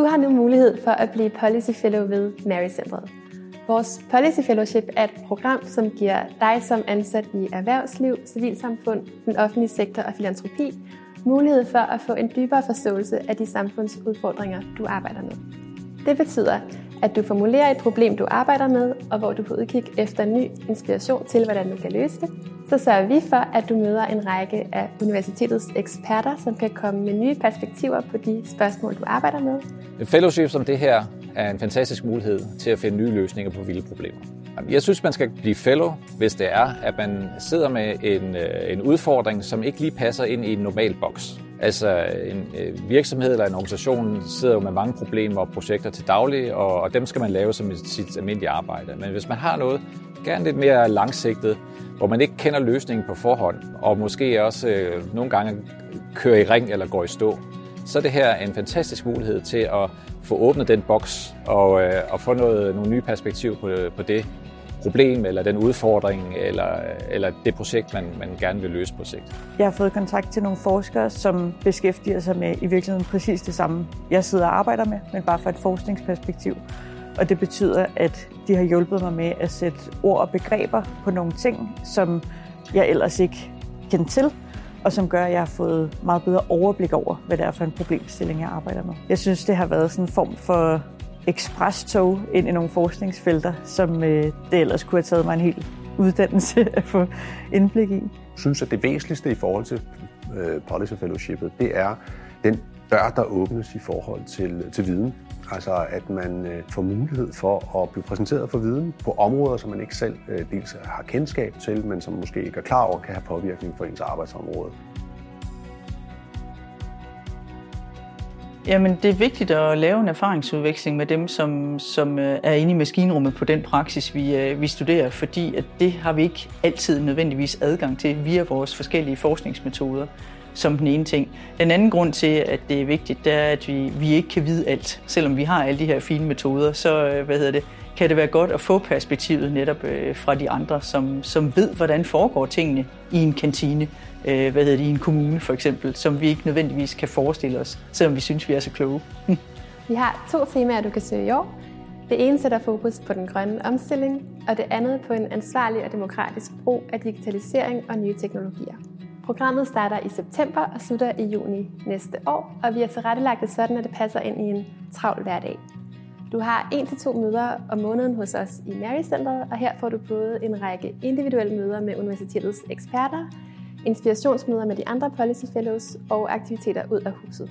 Du har nu mulighed for at blive Policy Fellow ved Mary Centeret. Vores Policy Fellowship er et program, som giver dig som ansat i erhvervsliv, civilsamfund, den offentlige sektor og filantropi mulighed for at få en dybere forståelse af de samfundsudfordringer, du arbejder med. Det betyder, at du formulerer et problem, du arbejder med, og hvor du får udkig efter ny inspiration til, hvordan du kan løse det. Så sørger vi for, at du møder en række af universitetets eksperter, som kan komme med nye perspektiver på de spørgsmål, du arbejder med. Et fellowship som det her er en fantastisk mulighed til at finde nye løsninger på vilde problemer. Jeg synes, man skal blive fellow, hvis det er, at man sidder med en, øh, en udfordring, som ikke lige passer ind i en normal boks. Altså en øh, virksomhed eller en organisation sidder jo med mange problemer og projekter til daglig, og, og dem skal man lave som sit almindelige arbejde. Men hvis man har noget, gerne lidt mere langsigtet, hvor man ikke kender løsningen på forhånd, og måske også øh, nogle gange kører i ring eller går i stå, så er det her en fantastisk mulighed til at få åbnet den boks og, øh, og få noget, nogle nye perspektiver på, på det problem, eller den udfordring, eller, eller det projekt, man, man gerne vil løse på sigt. Jeg har fået kontakt til nogle forskere, som beskæftiger sig med i virkeligheden præcis det samme, jeg sidder og arbejder med, men bare fra et forskningsperspektiv. Og det betyder, at de har hjulpet mig med at sætte ord og begreber på nogle ting, som jeg ellers ikke kendte til, og som gør, at jeg har fået meget bedre overblik over, hvad det er for en problemstilling, jeg arbejder med. Jeg synes, det har været sådan en form for ekspresstog ind i nogle forskningsfelter, som øh, det ellers kunne have taget mig en hel uddannelse at få indblik i. Jeg synes, at det væsentligste i forhold til øh, Policy Fellowshipet, det er den dør, der åbnes i forhold til, til viden. Altså at man øh, får mulighed for at blive præsenteret for viden på områder, som man ikke selv øh, dels har kendskab til, men som måske ikke er klar over, kan have påvirkning for ens arbejdsområde. Jamen, det er vigtigt at lave en erfaringsudveksling med dem, som, som øh, er inde i maskinrummet på den praksis, vi, øh, vi studerer, fordi at det har vi ikke altid nødvendigvis adgang til via vores forskellige forskningsmetoder som den ene ting. Den anden grund til, at det er vigtigt, det er, at vi, vi ikke kan vide alt. Selvom vi har alle de her fine metoder, så øh, hvad hedder det, kan det være godt at få perspektivet netop øh, fra de andre, som, som ved, hvordan foregår tingene i en kantine, øh, hvad hedder det, i en kommune for eksempel, som vi ikke nødvendigvis kan forestille os, selvom vi synes, vi er så kloge. Hm. vi har to temaer, du kan søge i år. Det ene sætter fokus på den grønne omstilling, og det andet på en ansvarlig og demokratisk brug af digitalisering og nye teknologier. Programmet starter i september og slutter i juni næste år, og vi har tilrettelagt det sådan, at det passer ind i en travl hverdag. Du har en til to møder om måneden hos os i Mary Centeret, og her får du både en række individuelle møder med universitetets eksperter, inspirationsmøder med de andre Policy Fellows og aktiviteter ud af huset.